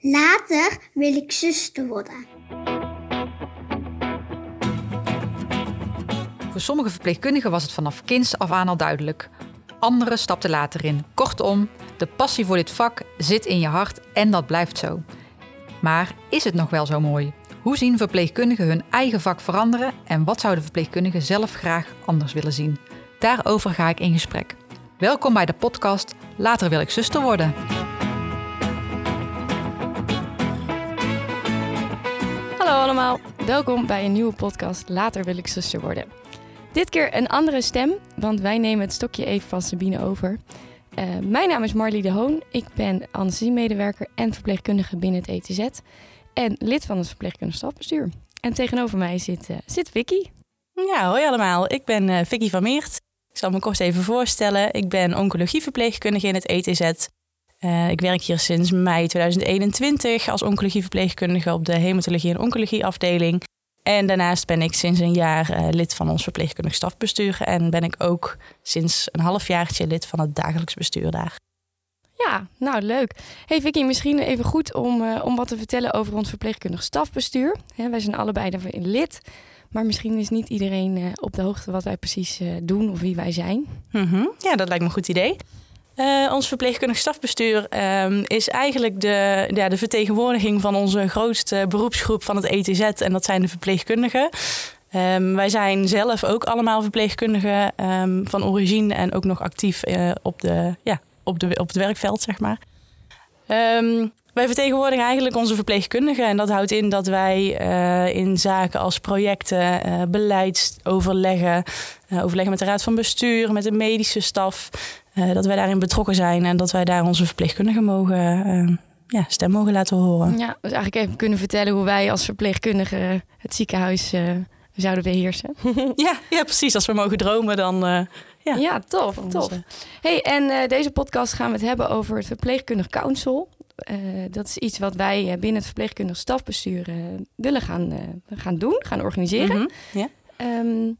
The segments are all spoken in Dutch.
Later wil ik zuster worden. Voor sommige verpleegkundigen was het vanaf kinds af aan al duidelijk. Anderen stapten later in. Kortom, de passie voor dit vak zit in je hart en dat blijft zo. Maar is het nog wel zo mooi? Hoe zien verpleegkundigen hun eigen vak veranderen en wat zouden verpleegkundigen zelf graag anders willen zien? Daarover ga ik in gesprek. Welkom bij de podcast Later wil ik zuster worden. Allemaal, welkom bij een nieuwe podcast Later wil ik zuster worden. Dit keer een andere stem, want wij nemen het stokje even van Sabine over. Uh, mijn naam is Marlie de Hoon, ik ben anesthesiemedewerker en verpleegkundige binnen het ETZ en lid van het verpleegkundig stafbestuur. En tegenover mij zit, uh, zit Vicky. Ja, hoi allemaal. Ik ben uh, Vicky van Meert. Ik zal me kort even voorstellen. Ik ben oncologieverpleegkundige in het ETZ. Uh, ik werk hier sinds mei 2021 als oncologieverpleegkundige op de hematologie en oncologie afdeling. En daarnaast ben ik sinds een jaar uh, lid van ons verpleegkundig stafbestuur en ben ik ook sinds een halfjaartje lid van het dagelijks bestuur daar. Ja, nou leuk. Hey Vicky, misschien even goed om, uh, om wat te vertellen over ons verpleegkundig stafbestuur. He, wij zijn allebei daarin lid. Maar misschien is niet iedereen op de hoogte wat wij precies doen of wie wij zijn. Mm -hmm. Ja, dat lijkt me een goed idee. Uh, ons verpleegkundig stafbestuur uh, is eigenlijk de, ja, de vertegenwoordiging van onze grootste beroepsgroep van het ETZ. En dat zijn de verpleegkundigen. Um, wij zijn zelf ook allemaal verpleegkundigen um, van origine en ook nog actief uh, op, de, ja, op, de, op het werkveld, zeg maar. Wij vertegenwoordigen eigenlijk onze verpleegkundigen. En dat houdt in dat wij uh, in zaken als projecten, uh, beleidsoverleggen, overleggen met de raad van bestuur, met de medische staf, dat wij daarin betrokken zijn en dat wij daar onze verpleegkundigen mogen, ja, stem mogen laten horen. Ja, dus eigenlijk even kunnen vertellen hoe wij als verpleegkundigen het ziekenhuis zouden beheersen. ja, ja, precies. Als we mogen dromen, dan. ja, ja, tof, tof. Hey, en deze podcast gaan we het hebben over het verpleegkundig council. Dat is iets wat wij binnen het verpleegkundig stafbestuur willen gaan, gaan doen, gaan organiseren. Mm -hmm. ja. um,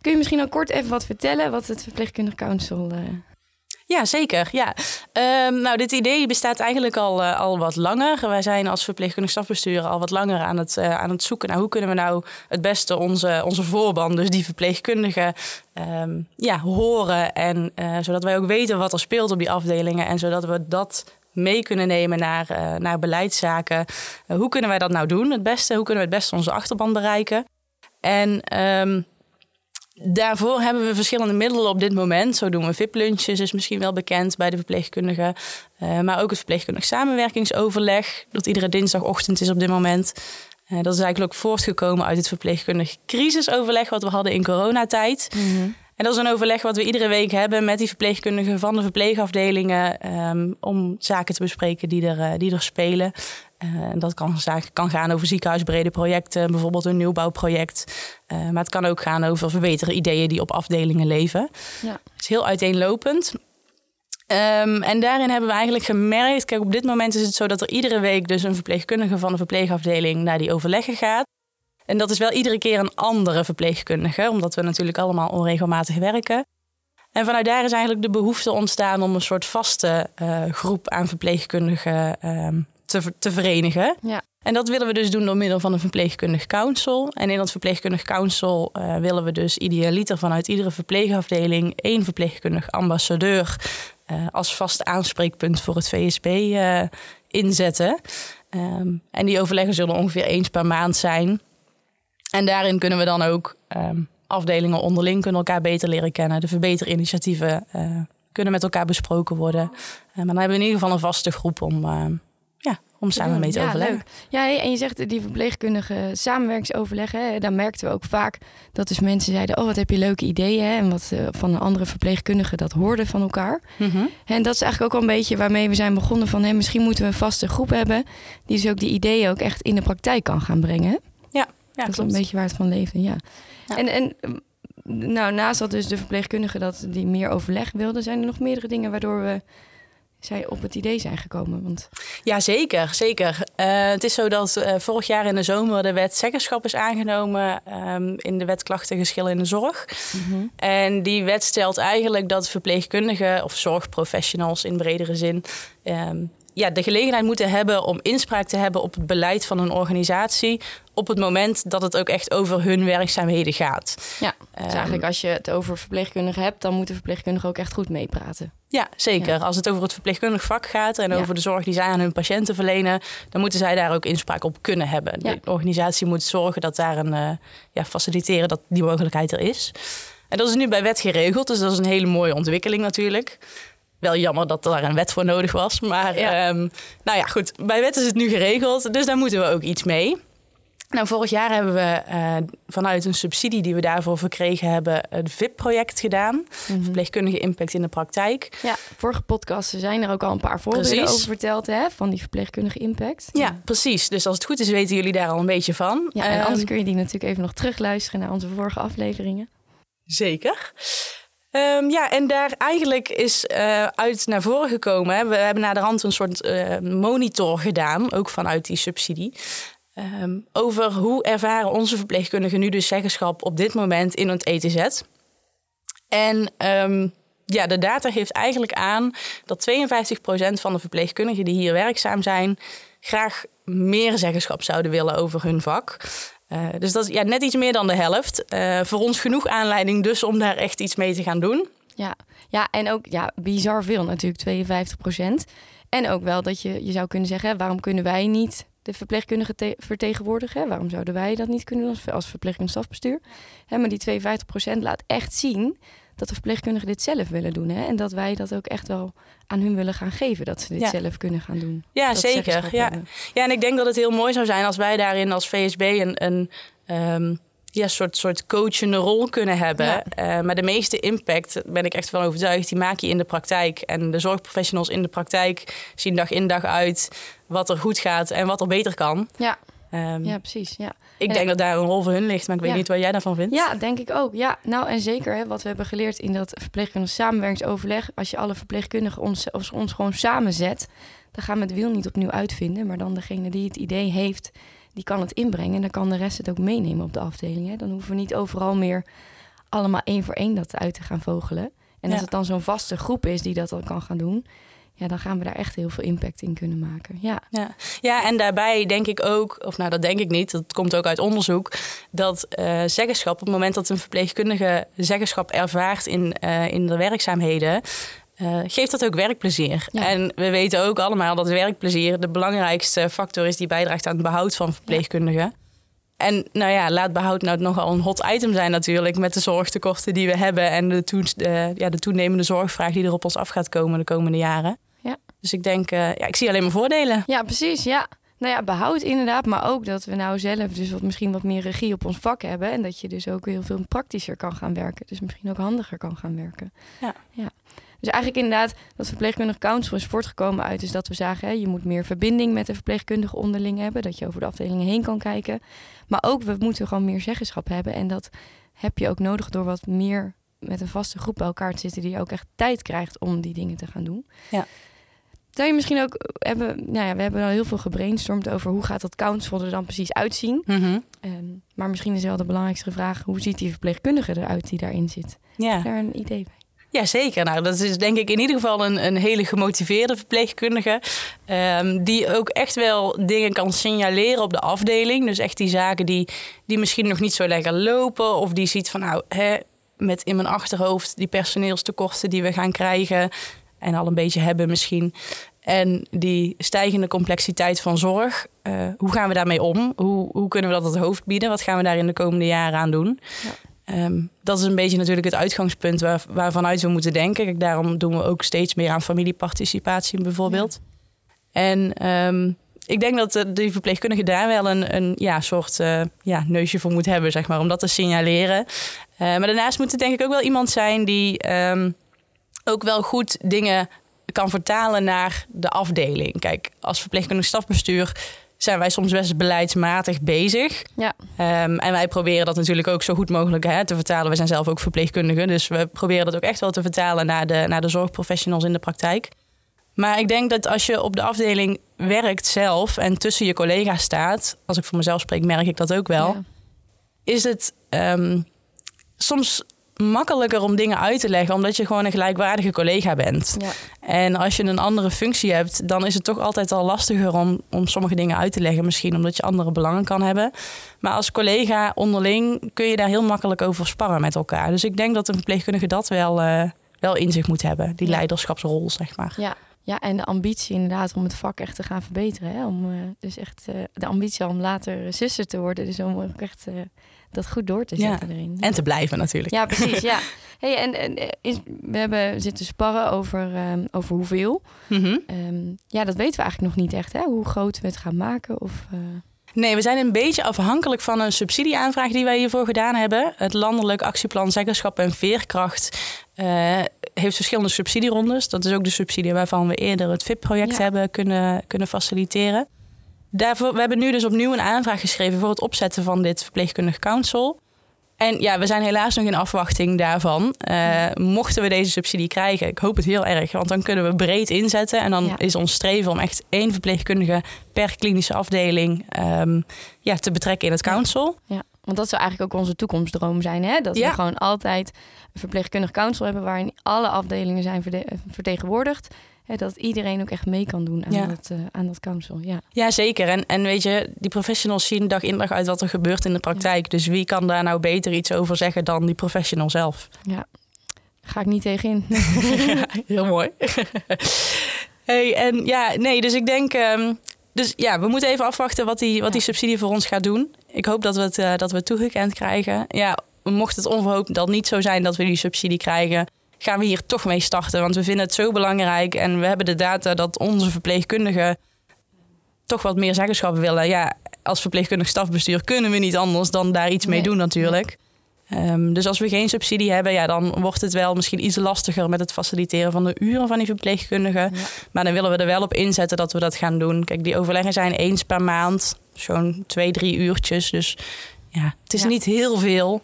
kun je misschien al kort even wat vertellen wat het verpleegkundig council... Ja, zeker. Ja. Um, nou, dit idee bestaat eigenlijk al, al wat langer. Wij zijn als verpleegkundig stafbestuur al wat langer aan het, aan het zoeken naar hoe kunnen we nou het beste onze, onze voorban, dus die verpleegkundigen, um, ja, horen. En zodat wij ook weten wat er speelt op die afdelingen en zodat we dat mee kunnen nemen naar, naar beleidszaken. Hoe kunnen wij dat nou doen? Het beste, hoe kunnen we het beste onze achterban bereiken? En um, daarvoor hebben we verschillende middelen op dit moment. Zo doen we VIP-lunches, is misschien wel bekend bij de verpleegkundigen. Uh, maar ook het verpleegkundig samenwerkingsoverleg, dat iedere dinsdagochtend is op dit moment. dat is eigenlijk ook voortgekomen uit het verpleegkundig crisisoverleg wat we hadden in coronatijd. Mm. En dat is een overleg wat we iedere week hebben met die verpleegkundigen van de verpleegafdelingen. Um, om zaken te bespreken die er, uh, die er spelen. Uh, en dat kan, kan gaan over ziekenhuisbrede projecten, bijvoorbeeld een nieuwbouwproject. Uh, maar het kan ook gaan over verbeteren ideeën die op afdelingen leven. Ja. Het is heel uiteenlopend. Um, en daarin hebben we eigenlijk gemerkt, kijk op dit moment is het zo dat er iedere week dus een verpleegkundige van de verpleegafdeling naar die overleggen gaat. En dat is wel iedere keer een andere verpleegkundige, omdat we natuurlijk allemaal onregelmatig werken. En vanuit daar is eigenlijk de behoefte ontstaan om een soort vaste uh, groep aan verpleegkundigen uh, te, te verenigen. Ja. En dat willen we dus doen door middel van een verpleegkundig council. En in dat verpleegkundig council uh, willen we dus idealiter vanuit iedere verpleegafdeling één verpleegkundig ambassadeur uh, als vast aanspreekpunt voor het VSB inzetten. Um, en die overleggen zullen ongeveer eens per maand zijn. En daarin kunnen we dan ook um, afdelingen onderling kunnen elkaar beter leren kennen. De verbeterinitiatieven uh, kunnen met elkaar besproken worden. Uh, maar dan hebben we in ieder geval een vaste groep om, uh, ja, om samen mee te ja, overleggen. Leuk. Ja, en je zegt die verpleegkundige samenwerkingsoverleggen. Daar merkten we ook vaak dat dus mensen zeiden... oh, wat heb je leuke ideeën. Hè, en wat van een andere verpleegkundigen dat hoorden van elkaar. Mm -hmm. En dat is eigenlijk ook wel een beetje waarmee we zijn begonnen van... Hè, misschien moeten we een vaste groep hebben... die dus ook die ideeën ook echt in de praktijk kan gaan brengen. Dat is een beetje waar het van leven, ja. ja. En, en nou, naast dat dus de verpleegkundigen dat die meer overleg wilden, zijn er nog meerdere dingen waardoor we zij op het idee zijn gekomen? Want... Ja, zeker. zeker. Uh, het is zo dat uh, vorig jaar in de zomer de wet zeggenschap is aangenomen um, in de wet klachtengeschillen in de zorg. Mm -hmm. En die wet stelt eigenlijk dat verpleegkundigen of zorgprofessionals in bredere zin um, ja, de gelegenheid moeten hebben om inspraak te hebben op het beleid van een organisatie. Op het moment dat het ook echt over hun werkzaamheden gaat. Ja, dus Ehm, eigenlijk als je het over verpleegkundigen hebt, dan moet de verpleegkundige ook echt goed meepraten. Ja, zeker. Ja. Als het over het verpleegkundig vak gaat en Ja. over de zorg die zij aan hun patiënten verlenen, dan moeten zij daar ook inspraak op kunnen hebben. Ja. De organisatie moet zorgen dat daar een eh, ja, faciliteren dat die mogelijkheid er is. En dat is nu bij wet geregeld, dus dat is een hele mooie ontwikkeling natuurlijk. Wel jammer dat daar een wet voor nodig was. Maar Ja. ehm, nou ja, goed. Bij wet is het nu geregeld, dus daar moeten we ook iets mee. Nou, vorig jaar hebben we eh, vanuit een subsidie die we daarvoor verkregen hebben, het VIP-project gedaan. Mhm. Verpleegkundige impact in de praktijk. Ja, vorige podcasten zijn er ook al een paar voorbeelden Precies. over verteld, hè, van die verpleegkundige impact. Ja, precies. Dus als het goed is, weten jullie daar al een beetje van. Ja, en anders Ehm, kun je die natuurlijk even nog terugluisteren naar onze vorige afleveringen. Zeker. Ehm, ja, en daar eigenlijk is eh, uit naar voren gekomen. We hebben naar de hand een soort eh, monitor gedaan, ook vanuit die subsidie. ehm, over hoe ervaren onze verpleegkundigen nu dus zeggenschap op dit moment in het ETZ. En ehm, ja, de data geeft eigenlijk aan dat 52% van de verpleegkundigen die hier werkzaam zijn, graag meer zeggenschap zouden willen over hun vak. Eh, dus dat is ja, net iets meer dan de helft. Eh, voor ons genoeg aanleiding dus om daar echt iets mee te gaan doen. Ja, ja en ook ja, bizar veel natuurlijk, 52 procent. En ook wel dat je, je zou kunnen zeggen, waarom kunnen wij niet de verpleegkundige te- vertegenwoordigen? hè? Waarom zouden wij dat niet kunnen doen als, als verpleegkundig stafbestuur? Hè, maar die 52 procent laat echt zien dat de verpleegkundigen dit zelf willen doen. Hè? En dat wij dat ook echt wel aan hun willen gaan geven, dat ze dit Ja. zelf kunnen gaan doen. Ja, Dat zeker. Ja. hebben. ja, en ik denk dat het heel mooi zou zijn als wij daarin als VSB een, een ehm, ja, soort, soort coachende rol kunnen hebben. Ja. Eh, maar de meeste impact, ben ik echt van overtuigd, die maak je in de praktijk. En de zorgprofessionals in de praktijk zien dag in dag uit wat er goed gaat en wat er beter kan. Ja, Ehm, ja, precies. Ja. ik en- denk dat daar een rol voor hun ligt, maar ik weet Ja. niet wat jij daarvan vindt. Ja, denk ik ook. Ja, nou en zeker hè, wat we hebben geleerd in dat verpleegkundig samenwerkingsoverleg. Als je alle verpleegkundigen ons, ons, ons gewoon samenzet, dan gaan we het wiel niet opnieuw uitvinden. Maar dan degene die het idee heeft, die kan het inbrengen. En dan kan de rest het ook meenemen op de afdeling. Hè. Dan hoeven we niet overal meer allemaal één voor één dat uit te gaan vogelen. En als Ja. het dan zo'n vaste groep is die dat dan kan gaan doen, ja, dan gaan we daar echt heel veel impact in kunnen maken. Ja, Ja. ja, en daarbij denk ik ook, of nou dat denk ik niet, dat komt ook uit onderzoek, dat eh, zeggenschap, op het moment dat een verpleegkundige zeggenschap ervaart in, eh, in de werkzaamheden, eh, geeft dat ook werkplezier. Ja. En we weten ook allemaal dat werkplezier de belangrijkste factor is die bijdraagt aan het behoud van verpleegkundigen. En nou ja, laat behoud nou nogal een hot item zijn natuurlijk met de zorgtekorten die we hebben en de, ja, de toenemende zorgvraag die er op ons af gaat komen de komende jaren. Ja. Dus ik denk, eh, ja, ik zie alleen maar voordelen. Ja, precies. Ja. Nou ja, behoud inderdaad, maar ook dat we nou zelf dus wat, misschien wat meer regie op ons vak hebben. En dat je dus ook heel veel praktischer kan gaan werken. Dus misschien ook handiger kan gaan werken. Ja. ja. Dus eigenlijk inderdaad, dat verpleegkundig council is voortgekomen uit is dat we zagen, hè, je moet meer verbinding met de verpleegkundige onderling hebben. Dat je over de afdelingen heen kan kijken. Maar ook, we moeten gewoon meer zeggenschap hebben. En dat heb je ook nodig door wat meer met een vaste groep bij elkaar te zitten. Die ook echt tijd krijgt om die dingen te gaan doen. Ja. Zou je misschien ook hebben, nou ja, we hebben al heel veel gebrainstormd over hoe gaat dat council er dan precies uitzien. Ehm, maar misschien is wel de belangrijkste vraag, hoe ziet die verpleegkundige eruit die daarin zit? Ja. Is daar een idee bij? Ja, zeker. Nou, dat is denk ik in ieder geval een, een hele gemotiveerde verpleegkundige. ehm, die ook echt wel dingen kan signaleren op de afdeling. Dus echt die zaken die, die misschien nog niet zo lekker lopen. Of die ziet van nou, hè, met in mijn achterhoofd die personeelstekorten die we gaan krijgen. En al een beetje hebben misschien. En die stijgende complexiteit van zorg. eh, hoe gaan we daarmee om? Hoe, hoe kunnen we dat het hoofd bieden? Wat gaan we daar in de komende jaren aan doen? Ja. Ehm, dat is een beetje natuurlijk het uitgangspunt waar, waarvanuit we moeten denken. Kijk, daarom doen we ook steeds meer aan familieparticipatie bijvoorbeeld. En ehm, ik denk dat de, die verpleegkundige daar wel een, een ja, soort eh, ja, neusje voor moet hebben, zeg maar, om dat te signaleren. Eh, maar daarnaast moet het denk ik ook wel iemand zijn die ehm, ook wel goed dingen kan vertalen naar de afdeling. Kijk, als verpleegkundig stafbestuur zijn wij soms best beleidsmatig bezig. Ja. Ehm, en wij proberen dat natuurlijk ook zo goed mogelijk hè, te vertalen. We zijn zelf ook verpleegkundigen, dus we proberen dat ook echt wel te vertalen naar de, naar de zorgprofessionals in de praktijk. Maar ik denk dat als je op de afdeling werkt zelf en tussen je collega's staat, als ik voor mezelf spreek, merk ik dat ook wel Ja. is het ehm, soms makkelijker om dingen uit te leggen, omdat je gewoon een gelijkwaardige collega bent. Ja. En als je een andere functie hebt, dan is het toch altijd al lastiger om, om sommige dingen uit te leggen. Misschien omdat je andere belangen kan hebben. Maar als collega onderling kun je daar heel makkelijk over sparren met elkaar. Dus ik denk dat een verpleegkundige dat wel, eh, wel in zich moet hebben. Die leiderschapsrol, zeg maar. Ja. Ja, en de ambitie inderdaad om het vak echt te gaan verbeteren. Hè? Om, eh, dus echt eh, de ambitie om later zuster te worden. Dus om ook echt eh, dat goed door te Ja. zetten erin. En te blijven natuurlijk. Ja, precies. Ja. Hey, en, en eh, is, we hebben zitten sparren over, ehm, over hoeveel. Mhm. Ehm, ja, dat weten we eigenlijk nog niet echt. Hè? Hoe groot we het gaan maken. Of, eh, Nee, we zijn een beetje afhankelijk van een subsidieaanvraag die wij hiervoor gedaan hebben. Het Landelijk Actieplan Zeggenschap en Veerkracht eh, heeft verschillende subsidierondes. Dat is ook de subsidie waarvan we eerder het VIP-project Ja. hebben kunnen, kunnen faciliteren. Daarvoor, we hebben nu dus opnieuw een aanvraag geschreven voor het opzetten van dit verpleegkundig council. En ja, we zijn helaas nog in afwachting daarvan. Eh, mochten we deze subsidie krijgen, ik hoop het heel erg, want dan kunnen we breed inzetten. En dan Ja. is ons streven om echt één verpleegkundige per klinische afdeling ehm, ja, te betrekken in het council. ja. Want dat zou eigenlijk ook onze toekomstdroom zijn. Hè? Dat Ja. we gewoon altijd een verpleegkundig council hebben... waarin alle afdelingen zijn eh, vertegenwoordigd. Hè, dat iedereen ook echt mee kan doen aan, Ja. dat, eh, aan dat council. Ja. Ja, zeker. En, en weet je, die professionals zien dag in dag uit wat er gebeurt in de praktijk. Dus wie kan daar nou beter iets over zeggen dan die professional zelf? ja. Ga ik niet tegenin. Heel mooi. hey, en ja, nee, dus ik denk. ehm, dus ja, we moeten even afwachten wat die, wat die subsidie voor ons gaat doen. Ik hoop dat we het, eh, dat we het toegekend krijgen. Ja, mocht het onverhoopt dan niet zo zijn dat we die subsidie krijgen, gaan we hier toch mee starten. Want we vinden het zo belangrijk en we hebben de data dat onze verpleegkundigen toch wat meer zeggenschap willen. Ja, als verpleegkundig stafbestuur kunnen we niet anders dan daar iets mee Nee. doen natuurlijk. Ehm, dus als we geen subsidie hebben, ja, dan wordt het wel misschien iets lastiger met het faciliteren van de uren van die verpleegkundigen. Ja. Maar dan willen we er wel op inzetten dat we dat gaan doen. Kijk, die overleggen zijn eens per maand, zo'n twee, drie uurtjes. Dus ja, het is Ja. niet heel veel.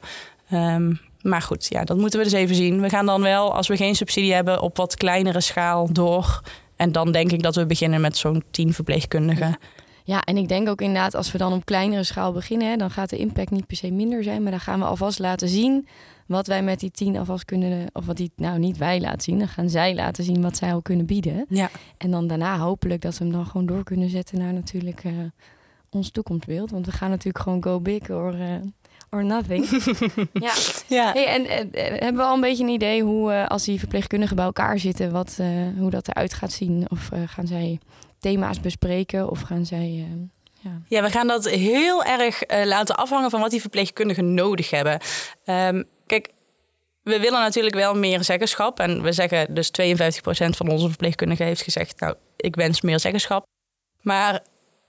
Ehm, maar goed, ja, dat moeten we dus even zien. We gaan dan wel, als we geen subsidie hebben, op wat kleinere schaal door. En dan denk ik dat we beginnen met zo'n tien verpleegkundigen. Ja, en ik denk ook inderdaad, als we dan op kleinere schaal beginnen, hè, dan gaat de impact niet per se minder zijn. Maar dan gaan we alvast laten zien wat wij met die tien alvast kunnen. Of wat die, nou niet wij laten zien, dan gaan zij laten zien wat zij al kunnen bieden. Ja. En dan daarna hopelijk dat we hem dan gewoon door kunnen zetten naar natuurlijk eh, ons toekomstbeeld. Want we gaan natuurlijk gewoon go big or, eh, or nothing. ja. Ja. Hey, en eh, eh, hebben we al een beetje een idee hoe, eh, als die verpleegkundigen bij elkaar zitten, wat, eh, hoe dat eruit gaat zien? Of eh, gaan zij thema's bespreken? Of gaan zij. eh, ja. Ja, we gaan dat heel erg eh, laten afhangen van wat die verpleegkundigen nodig hebben. Ehm, kijk, we willen natuurlijk wel meer zeggenschap. En we zeggen dus 52% van onze verpleegkundigen heeft gezegd... nou, ik wens meer zeggenschap. Maar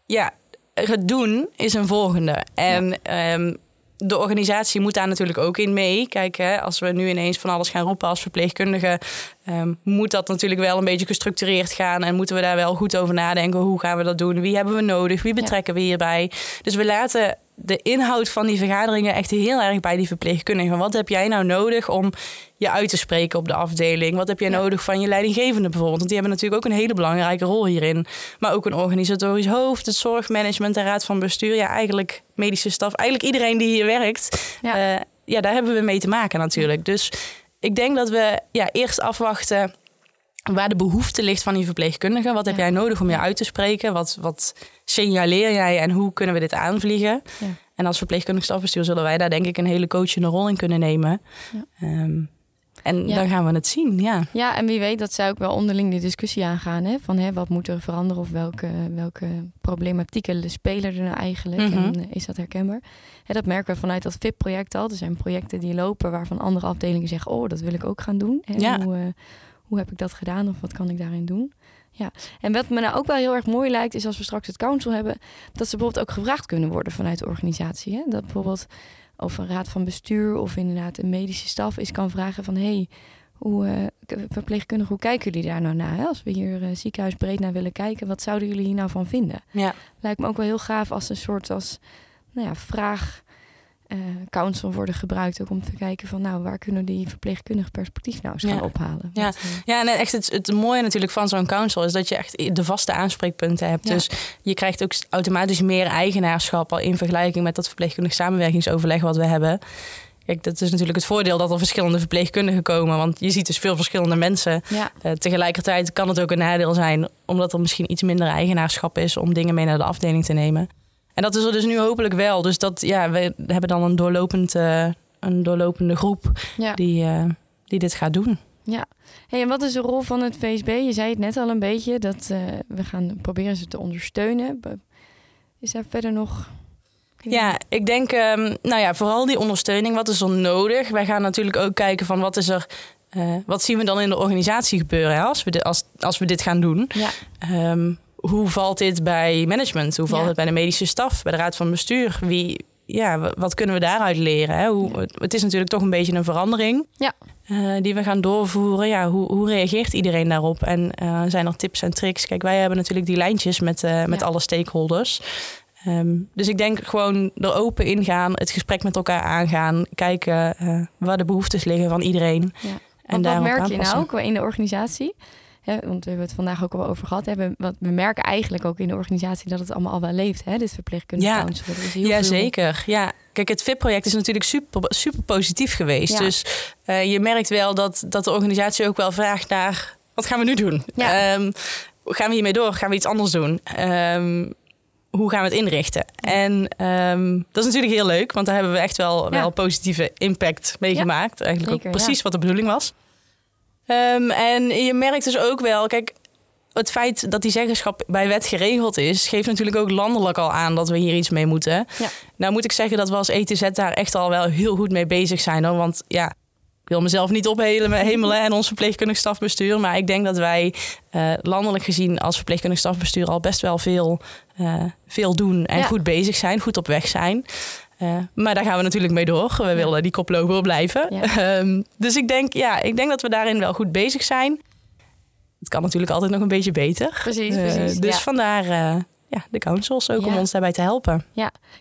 ja, het doen is een volgende. En ehm, de organisatie moet daar natuurlijk ook in mee. Kijk, hè, als we nu ineens van alles gaan roepen als verpleegkundige... ehm, moet dat natuurlijk wel een beetje gestructureerd gaan... en moeten we daar wel goed over nadenken. Hoe gaan we dat doen? Wie hebben we nodig? Wie betrekken we hierbij? Dus we laten de inhoud van die vergaderingen echt heel erg bij die verpleegkundigen. Wat heb jij nou nodig om je uit te spreken op de afdeling? Wat heb jij Ja. nodig van je leidinggevende bijvoorbeeld? Want die hebben natuurlijk ook een hele belangrijke rol hierin. Maar ook een organisatorisch hoofd, het zorgmanagement, de raad van bestuur. Ja, eigenlijk medische staf. Eigenlijk iedereen die hier werkt. Ja. Ja, ja daar hebben we mee te maken natuurlijk. Dus ik denk dat we ja, eerst afwachten waar de behoefte ligt van die verpleegkundigen. Wat heb jij nodig om je uit te spreken? Wat, wat signaleer jij en hoe kunnen we dit aanvliegen? Ja. En als verpleegkundig stafbestuur zullen wij daar denk ik een hele coachende rol in kunnen nemen. Ja. Ehm, en Ja. dan gaan we het zien, ja. ja, en wie weet dat zij ook wel onderling de discussie aangaan. Hè? Van hè, wat moet er veranderen of welke, welke problematieken spelen er nou eigenlijk? Mhm. En eh, is dat herkenbaar? Hè, dat merken we vanuit dat VIP-project al. Er zijn projecten die lopen waarvan andere afdelingen zeggen... oh, dat wil ik ook gaan doen. Hè? Ja. Hoe, eh, hoe heb ik dat gedaan of wat kan ik daarin doen? Ja, en wat me nou ook wel heel erg mooi lijkt, is als we straks het council hebben, dat ze bijvoorbeeld ook gevraagd kunnen worden vanuit de organisatie. Hè? Dat bijvoorbeeld of een raad van bestuur of inderdaad een medische staf is kan vragen van hey, hoe eh, verpleegkundig, hoe kijken jullie daar nou naar? Hè? Als we hier eh, ziekenhuisbreed naar willen kijken, wat zouden jullie hier nou van vinden? ja. Lijkt me ook wel heel gaaf als een soort als nou ja, vraag eh, council worden gebruikt ook om te kijken van nou waar kunnen die verpleegkundig perspectief nou eens gaan Ja. ophalen? Ja. Want, eh, Ja, en echt het, het mooie natuurlijk van zo'n council is dat je echt de vaste aanspreekpunten hebt. Ja. Dus je krijgt ook automatisch meer eigenaarschap al in vergelijking met dat verpleegkundig samenwerkingsoverleg wat we hebben. kijk, dat is natuurlijk het voordeel dat er verschillende verpleegkundigen komen. Want je ziet dus veel verschillende mensen. Ja, Eh, tegelijkertijd kan het ook een nadeel zijn, omdat er misschien iets minder eigenaarschap is om dingen mee naar de afdeling te nemen. En dat is er dus nu hopelijk wel. Dus dat, ja, we hebben dan een, doorlopend, eh, een doorlopende groep ja. die, eh, die dit gaat doen. Ja. Hey, en wat is de rol van het VSB? Je zei het net al een beetje, dat eh, we gaan proberen ze te ondersteunen. Is daar verder nog... Ja, ik denk, ehm, nou ja, vooral die ondersteuning. Wat is er nodig? Wij gaan natuurlijk ook kijken van wat is er, wat zien we dan in de organisatie gebeuren hè, als, we dit, als, als we dit gaan doen. Ja, Ehm, hoe valt dit bij management? Hoe valt Ja. het bij de medische staf, bij de raad van bestuur? Wie, ja, wa- wat kunnen we daaruit leren? Hè? Hoe, het- is natuurlijk toch een beetje een verandering Ja. eh, die we gaan doorvoeren. Ja, hoe, hoe reageert iedereen daarop? En eh, zijn er tips en tricks? Kijk, wij hebben natuurlijk die lijntjes met, eh, met Ja. alle stakeholders. Ehm, dus ik denk gewoon er open in gaan, het gesprek met elkaar aangaan, kijken waar de behoeftes liggen van iedereen. Ja. En wat merk je aanpassen. nou ook in de organisatie? Hè, want we hebben het vandaag ook al over gehad. Hè? We, wat, we merken eigenlijk ook in de organisatie dat het allemaal al wel leeft. Hè? Dit verpleegkundige Ja. counsel. Is heel Ja, veel- zeker. Ja. Kijk, het VIP-project is natuurlijk super, super positief geweest. Ja. Dus eh, je merkt wel dat, dat de organisatie ook wel vraagt naar... wat gaan we nu doen? Ja. Ehm, gaan we hiermee door? Gaan we iets anders doen? Ehm, hoe gaan we het inrichten? En ehm, dat is natuurlijk heel leuk, want daar hebben we echt wel, Ja. wel positieve impact meegemaakt. Eigenlijk Zeker, ook precies wat de bedoeling was. Ehm, en je merkt dus ook wel, kijk, het feit dat die zeggenschap bij wet geregeld is, geeft natuurlijk ook landelijk al aan dat we hier iets mee moeten. Ja. Nou moet ik zeggen dat we als ETZ daar echt al wel heel goed mee bezig zijn. Hoor. Want ja, ik wil mezelf niet ophemelen hemelen en ons verpleegkundig stafbestuur. Maar ik denk dat wij eh, landelijk gezien als verpleegkundig stafbestuur al best wel veel, eh, veel doen. En Ja. goed bezig zijn, goed op weg zijn. Maar daar gaan we natuurlijk mee door. We willen die koploper blijven. Ja. Ehm, dus ik denk, ja, ik denk dat we daarin wel goed bezig zijn. Het kan natuurlijk altijd nog een beetje beter. Precies, Eh, precies. dus ja. vandaar eh, ja, de councils ook om Ja. ons daarbij te helpen.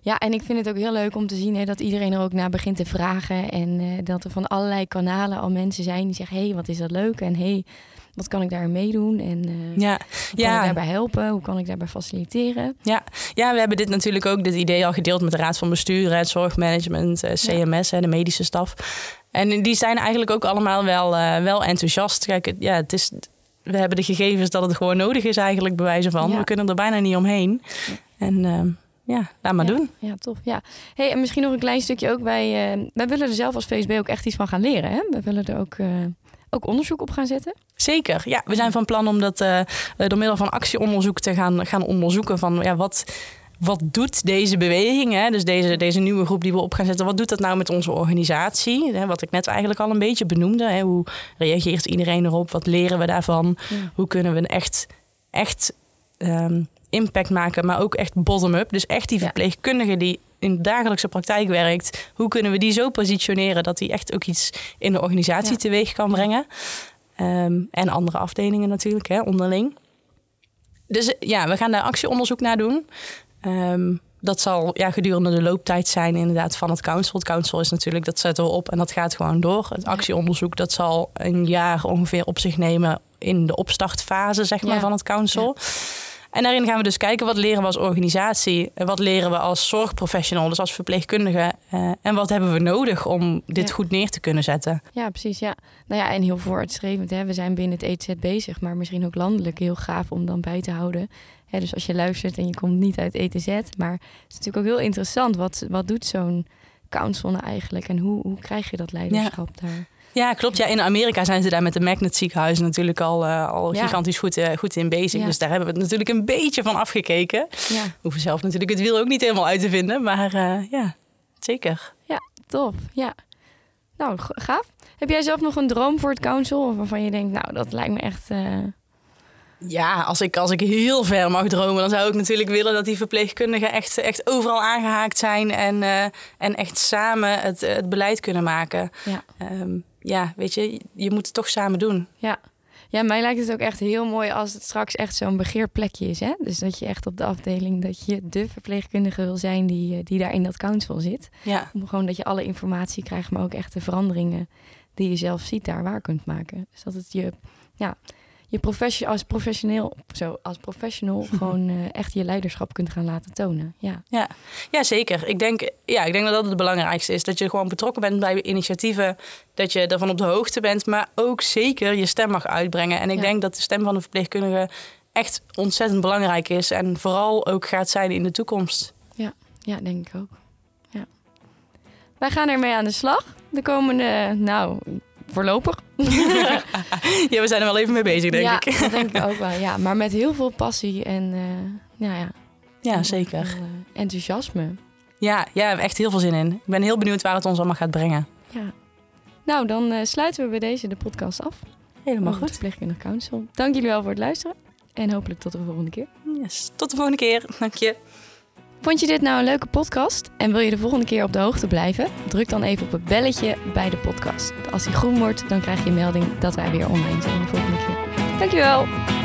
ja, en ik vind het ook heel leuk om te zien hè, dat iedereen er ook naar begint te vragen. En eh, dat er van allerlei kanalen al mensen zijn die zeggen... hé, hey, wat is dat leuk? En hé, hey, wat kan ik daar meedoen? En eh, Ja, hoe kan ja. ik daarbij helpen? Hoe kan ik daarbij faciliteren? ja, we hebben dit natuurlijk ook, dit idee al gedeeld met de Raad van Bestuur, het zorgmanagement, eh, CMS, hè, de medische staf. En die zijn eigenlijk ook allemaal wel, eh, wel enthousiast. Kijk, het- ja, het is, we hebben de gegevens dat het gewoon nodig is eigenlijk, bij wijze van. Ja. We kunnen er bijna niet omheen. En ehm, ja, laat maar ja. doen. Ja, tof. Ja. Hey, en misschien nog een klein stukje ook. Wij, wij willen er zelf als VSB ook echt iets van gaan leren. Hè? We willen er ook, ook onderzoek op gaan zetten. Zeker, ja. We zijn van plan om dat eh, eh, door middel van actieonderzoek te gaan, gaan onderzoeken. Van ja, wat, wat doet deze beweging, hè? dus deze, deze nieuwe groep die we op gaan zetten, wat doet dat nou met onze organisatie? Hè, wat ik net eigenlijk al een beetje benoemde. Hè? Hoe reageert iedereen erop? Wat leren we daarvan? Ja. Hoe kunnen we een echt, echt ehm, impact maken, maar ook echt bottom-up? Dus echt die Ja. verpleegkundige die in de dagelijkse praktijk werkt. Hoe kunnen we die zo positioneren dat die echt ook iets in de organisatie Ja. teweeg kan brengen? Ehm, en andere afdelingen natuurlijk, hè, onderling. Dus eh, ja, we gaan daar actieonderzoek naar doen. Ehm, dat zal ja, gedurende de looptijd zijn inderdaad van het council. Het council is natuurlijk, dat zetten we op en dat gaat gewoon door. Het actieonderzoek, dat zal een jaar ongeveer op zich nemen in de opstartfase zeg maar, Ja. van het council. En daarin gaan we dus kijken wat leren we als organisatie, wat leren we als zorgprofessional, dus als verpleegkundige, eh, en wat hebben we nodig om dit Ja. goed neer te kunnen zetten. Ja, precies. Ja. Nou ja, en heel vooruitstrevend. Hè. We zijn binnen het ETZ bezig, maar misschien ook landelijk heel gaaf om dan bij te houden. Hè, dus als je luistert en je komt niet uit ETZ, maar het is natuurlijk ook heel interessant. Wat, wat doet zo'n council nou eigenlijk en hoe, hoe krijg je dat leiderschap daar? Ja, klopt. Ja, in Amerika zijn ze daar met de Magnet ziekenhuizen natuurlijk al, eh, al Ja. gigantisch goed, eh, goed in bezig. Ja. Dus daar hebben we het natuurlijk een beetje van afgekeken. Ja, We hoeven zelf natuurlijk het wiel ook niet helemaal uit te vinden. Maar eh, ja, zeker. tof. Ja. Nou, gaaf. Heb jij zelf nog een droom voor het council? Of waarvan je denkt, nou, dat lijkt me echt... Ja, als ik, als ik heel ver mag dromen, dan zou ik natuurlijk willen dat die verpleegkundigen echt, echt overal aangehaakt zijn. En, en echt samen het, het beleid kunnen maken. ja. Ehm, ja, weet je, je moet het toch samen doen. Ja. ja, mij lijkt het ook echt heel mooi als het straks echt zo'n begeerplekje is. Hè? Dus dat je echt op de afdeling, dat je de verpleegkundige wil zijn die, eh, die daar in dat council zit. Ja, Om gewoon dat je alle informatie krijgt, maar ook echt de veranderingen die je zelf ziet daar waar kunt maken. Dus dat het je, ja, je profession, als professioneel, zo, als professional gewoon eh, echt je leiderschap kunt gaan laten tonen. Ja. Ja, ja zeker. Ik denk, ja, ik denk dat dat het belangrijkste is. Dat je gewoon betrokken bent bij initiatieven. Dat je ervan op de hoogte bent. Maar ook zeker je stem mag uitbrengen. En ik Ja. denk dat de stem van de verpleegkundige echt ontzettend belangrijk is. En vooral ook gaat zijn in de toekomst. ja, denk ik ook. Ja. Wij gaan ermee aan de slag. De komende, nou, voorlopig. Ja, we zijn er wel even mee bezig, denk ja, ik. dat denk ik ook wel. Ja, maar met heel veel passie en, eh, nou ja, Ja, zeker. eh, enthousiasme. Ja, ja, echt heel veel zin in. Ik ben heel benieuwd waar het ons allemaal gaat brengen. Ja. Nou, dan eh, sluiten we bij deze de podcast af. Helemaal goed. Verpleegkundig Council. Dank jullie wel voor het luisteren. En hopelijk tot de volgende keer. Yes. Tot de volgende keer. Dank je. Vond je dit nou een leuke podcast en wil je de volgende keer op de hoogte blijven? Druk dan even op het belletje bij de podcast. Als die groen wordt, dan krijg je een melding dat wij weer online zijn de volgende keer. Dankjewel!